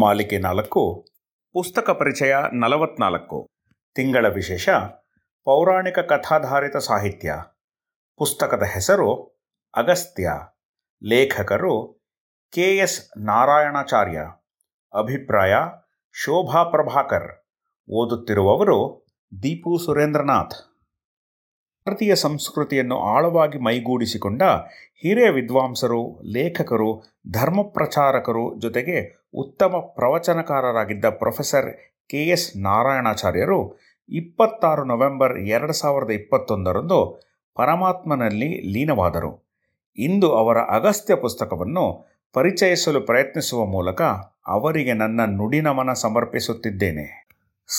ಮಾಲಿಕೆ ನಾಲ್ಕು, ಪುಸ್ತಕ ಪರಿಚಯ ನಲವತ್ನಾಲ್ಕು. ತಿಂಗಳ ವಿಶೇಷ, ಪೌರಾಣಿಕ ಕಥಾಧಾರಿತ ಸಾಹಿತ್ಯ. ಪುಸ್ತಕದ ಹೆಸರು ಅಗಸ್ತ್ಯ. ಲೇಖಕರು ಕೆ ಎಸ್ ನಾರಾಯಣಾಚಾರ್ಯ. ಅಭಿಪ್ರಾಯ, ಶೋಭಾ ಪ್ರಭಾಕರ್. ಓದುತ್ತಿರುವವರು ದೀಪು ಸುರೇಂದ್ರನಾಥ್. ಭಾರತೀಯ ಸಂಸ್ಕೃತಿಯನ್ನು ಆಳವಾಗಿ ಮೈಗೂಡಿಸಿಕೊಂಡ ಹಿರಿಯ ವಿದ್ವಾಂಸರು, ಲೇಖಕರು ಧರ್ಮ ಪ್ರಚಾರಕರು ಜೊತೆಗೆ ಉತ್ತಮ ಪ್ರವಚನಕಾರರಾಗಿದ್ದ ಪ್ರೊಫೆಸರ್ ಕೆ ಎಸ್ ನಾರಾಯಣಾಚಾರ್ಯರು ಇಪ್ಪತ್ತಾರು ನವೆಂಬರ್ ಎರಡು ಸಾವಿರದ ಇಪ್ಪತ್ತೊಂದರಂದು ಪರಮಾತ್ಮನಲ್ಲಿ ಲೀನವಾದರು. ಇಂದು ಅವರ ಅಗಸ್ತ್ಯ ಪುಸ್ತಕವನ್ನು ಪರಿಚಯಿಸಲು ಪ್ರಯತ್ನಿಸುವ ಮೂಲಕ ಅವರಿಗೆ ನನ್ನ ನುಡಿನಮನ ಸಮರ್ಪಿಸುತ್ತಿದ್ದೇನೆ.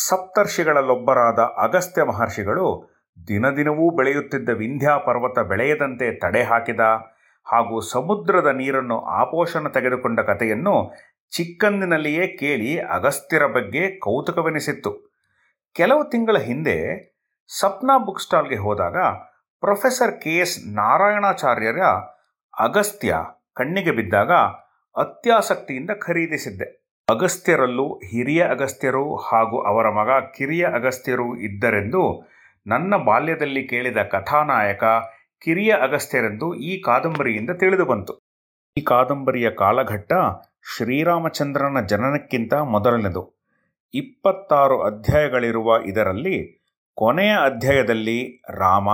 ಸಪ್ತರ್ಷಿಗಳಲ್ಲೊಬ್ಬರಾದ ಅಗಸ್ತ್ಯ ಮಹರ್ಷಿಗಳು ದಿನದಿನವೂ ಬೆಳೆಯುತ್ತಿದ್ದ ವಿಂಧ್ಯಾ ಪರ್ವತ ಬೆಳೆಯದಂತೆ ತಡೆ ಹಾಕಿದ ಹಾಗೂ ಸಮುದ್ರದ ನೀರನ್ನು ಆಪೋಷಣ ತೆಗೆದುಕೊಂಡ ಕಥೆಯನ್ನು ಚಿಕ್ಕಂದಿನಲ್ಲಿಯೇ ಕೇಳಿ ಅಗಸ್ತ್ಯರ ಬಗ್ಗೆ ಕೌತುಕವೆನಿಸಿತ್ತು. ಕೆಲವು ತಿಂಗಳ ಹಿಂದೆ ಸಪ್ನಾ ಬುಕ್ ಸ್ಟಾಲ್ಗೆ ಹೋದಾಗ ಪ್ರೊಫೆಸರ್ ಕೆ ಎಸ್ ನಾರಾಯಣಾಚಾರ್ಯರ ಅಗಸ್ತ್ಯ ಕಣ್ಣಿಗೆ ಬಿದ್ದಾಗ ಅತ್ಯಾಸಕ್ತಿಯಿಂದ ಖರೀದಿಸಿದ್ದೆ. ಅಗಸ್ತ್ಯರಲ್ಲೂ ಹಿರಿಯ ಅಗಸ್ತ್ಯರು ಹಾಗೂ ಅವರ ಮಗ ಕಿರಿಯ ಅಗಸ್ತ್ಯರು ಇದ್ದರೆಂದು ನನ್ನ ಬಾಲ್ಯದಲ್ಲಿ ಕೇಳಿದ ಕಥಾನಾಯಕ ಕಿರಿಯ ಅಗಸ್ತ್ಯರೆಂದು ಈ ಕಾದಂಬರಿಯಿಂದ ತಿಳಿದು ಬಂತು. ಈ ಕಾದಂಬರಿಯ ಕಾಲಘಟ್ಟ ಶ್ರೀರಾಮಚಂದ್ರನ ಜನನಕ್ಕಿಂತ ಮೊದಲನೆದು ಇಪ್ಪತ್ತಾರು ಅಧ್ಯಾಯಗಳಿರುವ ಇದರಲ್ಲಿ ಕೊನೆಯ ಅಧ್ಯಾಯದಲ್ಲಿ ರಾಮ,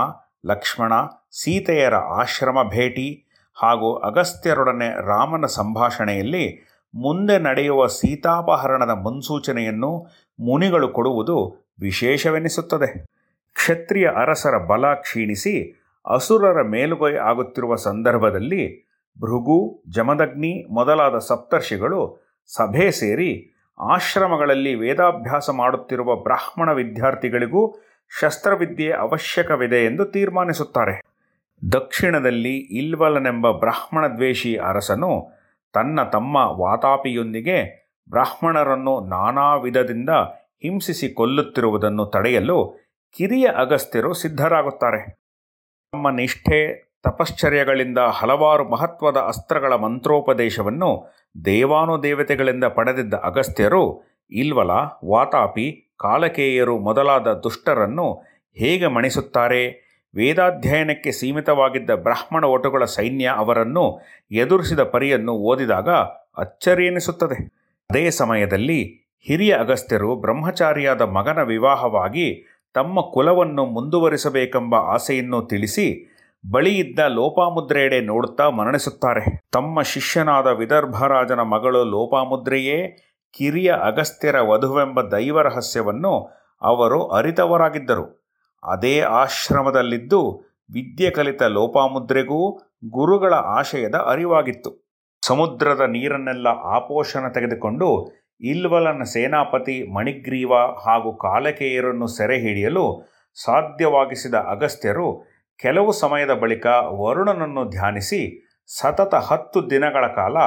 ಲಕ್ಷ್ಮಣ, ಸೀತೆಯರ ಆಶ್ರಮ ಭೇಟಿ ಹಾಗೂ ಅಗಸ್ತ್ಯರೊಡನೆ ರಾಮನ ಸಂಭಾಷಣೆಯಲ್ಲಿ ಮುಂದೆ ನಡೆಯುವ ಸೀತಾಪಹರಣದ ಮುನ್ಸೂಚನೆಯನ್ನು ಮುನಿಗಳು ಕೊಡುವುದು ವಿಶೇಷವೆನಿಸುತ್ತದೆ. ಕ್ಷತ್ರಿಯ ಅರಸರ ಬಲ ಕ್ಷೀಣಿಸಿ ಅಸುರರ ಮೇಲುಗೈ ಆಗುತ್ತಿರುವ ಸಂದರ್ಭದಲ್ಲಿ ಭೃಗು, ಜಮದಗ್ನಿ ಮೊದಲಾದ ಸಪ್ತರ್ಷಿಗಳು ಸಭೆ ಸೇರಿ ಆಶ್ರಮಗಳಲ್ಲಿ ವೇದಾಭ್ಯಾಸ ಮಾಡುತ್ತಿರುವ ಬ್ರಾಹ್ಮಣ ವಿದ್ಯಾರ್ಥಿಗಳಿಗೂ ಶಸ್ತ್ರವಿದ್ಯೆ ಅವಶ್ಯಕವಿದೆ ಎಂದು ತೀರ್ಮಾನಿಸುತ್ತಾರೆ. ದಕ್ಷಿಣದಲ್ಲಿ ಇಲ್ವಲನೆಂಬ ಬ್ರಾಹ್ಮಣ ದ್ವೇಷಿ ಅರಸನು ತನ್ನ ತಮ್ಮ ವಾತಾಪಿಯೊಂದಿಗೆ ಬ್ರಾಹ್ಮಣರನ್ನು ನಾನಾ ವಿಧದಿಂದ ಹಿಂಸಿಸಿ ಕೊಲ್ಲುತ್ತಿರುವುದನ್ನು ತಡೆಯಲು ಕಿರಿಯ ಅಗಸ್ತ್ಯರು ಸಿದ್ಧರಾಗುತ್ತಾರೆ. ತಮ್ಮ ನಿಷ್ಠೆ, ತಪಶ್ಚರ್ಯಗಳಿಂದ ಹಲವಾರು ಮಹತ್ವದ ಅಸ್ತ್ರಗಳ ಮಂತ್ರೋಪದೇಶವನ್ನು ದೇವಾನುದೇವತೆಗಳಿಂದ ಪಡೆದಿದ್ದ ಅಗಸ್ತ್ಯರು ಇಲ್ವಲ ವಾತಾಪಿ, ಕಾಲಕೇಯರು ಮೊದಲಾದ ದುಷ್ಟರನ್ನು ಹೇಗೆ ಮಣಿಸುತ್ತಾರೆ? ವೇದಾಧ್ಯಯನಕ್ಕೆ ಸೀಮಿತವಾಗಿದ್ದ ಬ್ರಾಹ್ಮಣ ಓಟುಗಳ ಸೈನ್ಯ ಅವರನ್ನು ಎದುರಿಸಿದ ಪರಿಯನ್ನು ಓದಿದಾಗ ಅಚ್ಚರಿಯೆನಿಸುತ್ತದೆ. ಅದೇ ಸಮಯದಲ್ಲಿ ಹಿರಿಯ ಅಗಸ್ತ್ಯರು ಬ್ರಹ್ಮಚಾರಿಯಾದ ಮಗನ ವಿವಾಹವಾಗಿ ತಮ್ಮ ಕುಲವನ್ನು ಮುಂದುವರಿಸಬೇಕೆಂಬ ಆಸೆಯನ್ನು ತಿಳಿಸಿ ಬಳಿಯಿದ್ದ ಲೋಪಾಮುದ್ರೆಯೆಡೆ ನೋಡುತ್ತಾ ಮರಣಿಸುತ್ತಾರೆ. ತಮ್ಮ ಶಿಷ್ಯನಾದ ವಿದರ್ಭರಾಜನ ಮಗಳು ಲೋಪಾಮುದ್ರೆಯೇ, ಕಿರಿಯ ಅಗಸ್ತ್ಯರ ವಧುವೆಂಬ ದೈವ ರಹಸ್ಯವನ್ನು ಅವರು ಅರಿತವರಾಗಿದ್ದರು. ಅದೇ ಆಶ್ರಮದಲ್ಲಿದ್ದು ವಿದ್ಯೆ ಕಲಿತ ಲೋಪಾಮುದ್ರೆಗೂ ಗುರುಗಳ ಆಶಯದ ಅರಿವಾಗಿತ್ತು. ಸಮುದ್ರದ ನೀರನ್ನೆಲ್ಲ ಆಪೋಷಣ ತೆಗೆದುಕೊಂಡು ಇಲ್ವಲನ ಸೇನಾಪತಿ ಮಣಿಗ್ರೀವ ಹಾಗೂ ಕಾಲಕೇಯರನ್ನು ಸೆರೆ ಹಿಡಿಯಲು ಸಾಧ್ಯವಾಗಿಸಿದ ಅಗಸ್ತ್ಯರು ಕೆಲವು ಸಮಯದ ಬಳಿಕ ವರುಣನನ್ನು ಧ್ಯಾನಿಸಿ ಸತತ ಹತ್ತು ದಿನಗಳ ಕಾಲ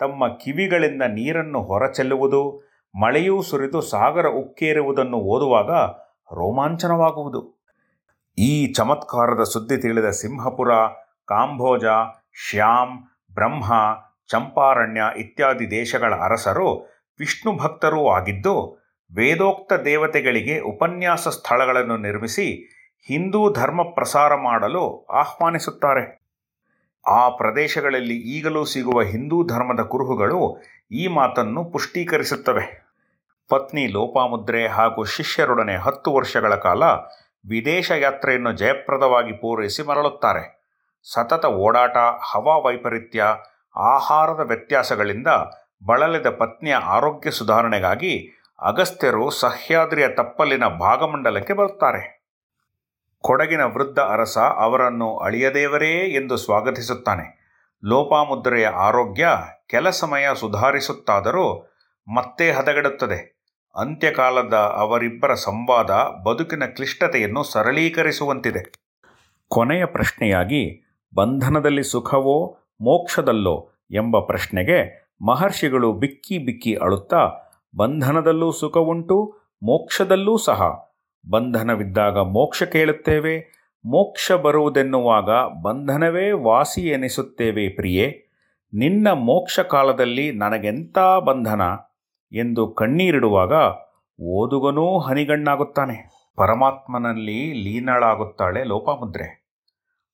ತಮ್ಮ ಕಿವಿಗಳಿಂದ ನೀರನ್ನು ಹೊರಚೆಲ್ಲುವುದು, ಮಳೆಯೂ ಸುರಿದು ಸಾಗರ ಉಕ್ಕೇರುವುದನ್ನು ಓದುವಾಗ ರೋಮಾಂಚನವಾಗುವುದು. ಈ ಚಮತ್ಕಾರದ ಸುದ್ದಿ ತಿಳಿದ ಸಿಂಹಪುರ, ಕಾಂಭೋಜ, ಶ್ಯಾಮ್, ಬ್ರಹ್ಮ, ಚಂಪಾರಣ್ಯ ಇತ್ಯಾದಿ ದೇಶಗಳ ಅರಸರು ವಿಷ್ಣು ಭಕ್ತರೂ ಆಗಿದ್ದು ವೇದೋಕ್ತ ದೇವತೆಗಳಿಗೆ ಉಪನ್ಯಾಸ ಸ್ಥಳಗಳನ್ನು ನಿರ್ಮಿಸಿ ಹಿಂದೂ ಧರ್ಮ ಪ್ರಸಾರ ಮಾಡಲು ಆಹ್ವಾನಿಸುತ್ತಾರೆ. ಆ ಪ್ರದೇಶಗಳಲ್ಲಿ ಈಗಲೂ ಸಿಗುವ ಹಿಂದೂ ಧರ್ಮದ ಕುರುಹುಗಳು ಈ ಮಾತನ್ನು ಪುಷ್ಟೀಕರಿಸುತ್ತವೆ. ಪತ್ನಿ ಲೋಪಾಮುದ್ರೆ ಹಾಗೂ ಶಿಷ್ಯರೊಡನೆ ಹತ್ತು ವರ್ಷಗಳ ಕಾಲ ವಿದೇಶ ಯಾತ್ರೆಯನ್ನು ಜಯಪ್ರದವಾಗಿ ಪೂರೈಸಿ ಮರಳುತ್ತಾರೆ. ಸತತ ಓಡಾಟ ಹವಾ ವೈಪರೀತ್ಯ ಆಹಾರದ ವ್ಯತ್ಯಾಸಗಳಿಂದ ಬಳಲಿದ ಪತ್ನಿಯ ಆರೋಗ್ಯ ಸುಧಾರಣೆಗಾಗಿ ಅಗಸ್ತ್ಯರು ಸಹ್ಯಾದ್ರಿಯ ತಪ್ಪಲಿನ ಭಾಗಮಂಡಲಕ್ಕೆ ಬರುತ್ತಾರೆ. ಕೊಡಗಿನ ವೃದ್ಧ ಅರಸ ಅವರನ್ನು ಅಳಿಯದೇವರೇ ಎಂದು ಸ್ವಾಗತಿಸುತ್ತಾನೆ. ಲೋಪಾಮುದ್ರೆಯ ಆರೋಗ್ಯ ಕೆಲ ಸಮಯ ಸುಧಾರಿಸುತ್ತಾದರೂ ಮತ್ತೆ ಹದಗೆಡುತ್ತದೆ. ಅಂತ್ಯಕಾಲದ ಅವರಿಬ್ಬರ ಸಂವಾದ ಬದುಕಿನ ಕ್ಲಿಷ್ಟತೆಯನ್ನು ಸರಳೀಕರಿಸುವಂತಿದೆ. ಕೊನೆಯ ಪ್ರಶ್ನೆಯಾಗಿ, ಬಂಧನದಲ್ಲಿ ಸುಖವೋ ಮೋಕ್ಷದಲ್ಲೋ ಎಂಬ ಪ್ರಶ್ನೆಗೆ ಮಹರ್ಷಿಗಳು ಬಿಕ್ಕಿ ಬಿಕ್ಕಿ ಅಳುತ್ತಾ ಬಂಧನದಲ್ಲೂ ಸುಖವುಂಟು ಮೋಕ್ಷದಲ್ಲೂ ಸಹ. ಬಂಧನವಿದ್ದಾಗ ಮೋಕ್ಷ ಕೇಳುತ್ತೇವೆ, ಮೋಕ್ಷ ಬರುವುದೆನ್ನುವಾಗ ಬಂಧನವೇ ವಾಸಿ ಎನಿಸುತ್ತೇವೆ ಪ್ರಿಯೆ. ನಿನ್ನ ಮೋಕ್ಷ ಕಾಲದಲ್ಲಿ ನನಗೆಂಥ ಬಂಧನ ಎಂದು ಕಣ್ಣೀರಿಡುವಾಗ ಓದುಗನೂ ಹನಿಗಣ್ಣಾಗುತ್ತಾನೆ. ಪರಮಾತ್ಮನಲ್ಲಿ ಲೀನಳಾಗುತ್ತಾಳೆ ಲೋಪಮುದ್ರೆ.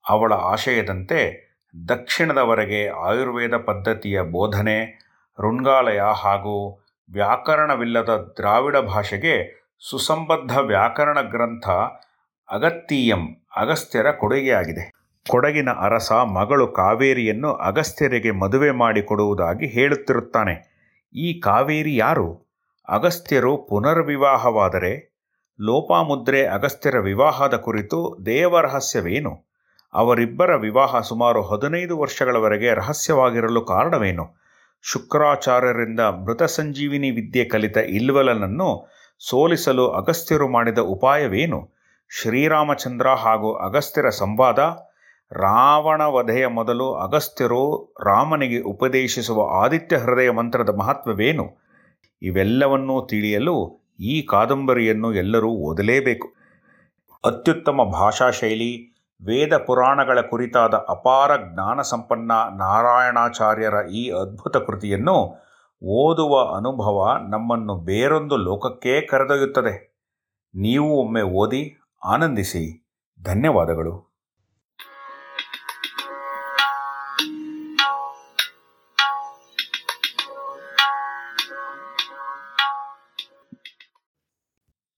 ಅವಳ ಆಶಯದಂತೆ ದಕ್ಷಿಣದವರೆಗೆ ಆಯುರ್ವೇದ ಪದ್ಧತಿಯ ಬೋಧನೆ ಋಣ್ಗಾಲಯ ಹಾಗೂ ವ್ಯಾಕರಣವಿಲ್ಲದ ದ್ರಾವಿಡ ಭಾಷೆಗೆ ಸುಸಂಬದ್ಧ ವ್ಯಾಕರಣ ಗ್ರಂಥ ಅಗತ್ತೀಯಂ, ಅಗಸ್ತ್ಯರ ಕೊಡುಗೆಯಾಗಿದೆ. ಕೊಡಗಿನ ಅರಸ ಮಗಳು ಕಾವೇರಿಯನ್ನು ಅಗಸ್ತ್ಯರಿಗೆ ಮದುವೆ ಮಾಡಿಕೊಡುವುದಾಗಿ ಹೇಳುತ್ತಿರುತ್ತಾನೆ. ಈ ಕಾವೇರಿ ಯಾರು? ಅಗಸ್ತ್ಯರು ಪುನರ್ವಿವಾಹವಾದರೆ ಲೋಪಾಮುದ್ರೆ ಅಗಸ್ತ್ಯರ ವಿವಾಹದ ಕುರಿತು ದೇವರಹಸ್ಯವೇನು? ಅವರಿಬ್ಬರ ವಿವಾಹ ಸುಮಾರು ಹದಿನೈದು ವರ್ಷಗಳವರೆಗೆ ರಹಸ್ಯವಾಗಿರಲು ಕಾರಣವೇನು? ಶುಕ್ರಾಚಾರ್ಯರಿಂದ ಮೃತ ಸಂಜೀವಿನಿ ವಿದ್ಯೆ ಕಲಿತ ಇಲ್ವಲನನ್ನು ಸೋಲಿಸಲು ಅಗಸ್ತ್ಯರು ಮಾಡಿದ ಉಪಾಯವೇನು? ಶ್ರೀರಾಮಚಂದ್ರ ಹಾಗೂ ಅಗಸ್ತ್ಯರ ಸಂವಾದ? ರಾವಣ ವಧೆಯ ಮೊದಲು ಅಗಸ್ತ್ಯರು ರಾಮನಿಗೆ ಉಪದೇಶಿಸುವ ಆದಿತ್ಯ ಹೃದಯ ಮಂತ್ರದ ಮಹತ್ವವೇನು? ಇವೆಲ್ಲವನ್ನೂ ತಿಳಿಯಲು ಈ ಕಾದಂಬರಿಯನ್ನು ಎಲ್ಲರೂ ಓದಲೇಬೇಕು. ಅತ್ಯುತ್ತಮ ಭಾಷಾ ಶೈಲಿ ವೇದ ಪುರಾಣಗಳ ಕುರಿತಾದ ಅಪಾರ ಜ್ಞಾನ ಸಂಪನ್ನ ನಾರಾಯಣಾಚಾರ್ಯರ ಈ ಅದ್ಭುತ ಕೃತಿಯನ್ನು ಓದುವ ಅನುಭವ ನಮ್ಮನ್ನು ಬೇರೊಂದು ಲೋಕಕ್ಕೇ ಕರೆದೊಯ್ಯುತ್ತದೆ. ನೀವು ಒಮ್ಮೆ ಓದಿ ಆನಂದಿಸಿ. ಧನ್ಯವಾದಗಳು.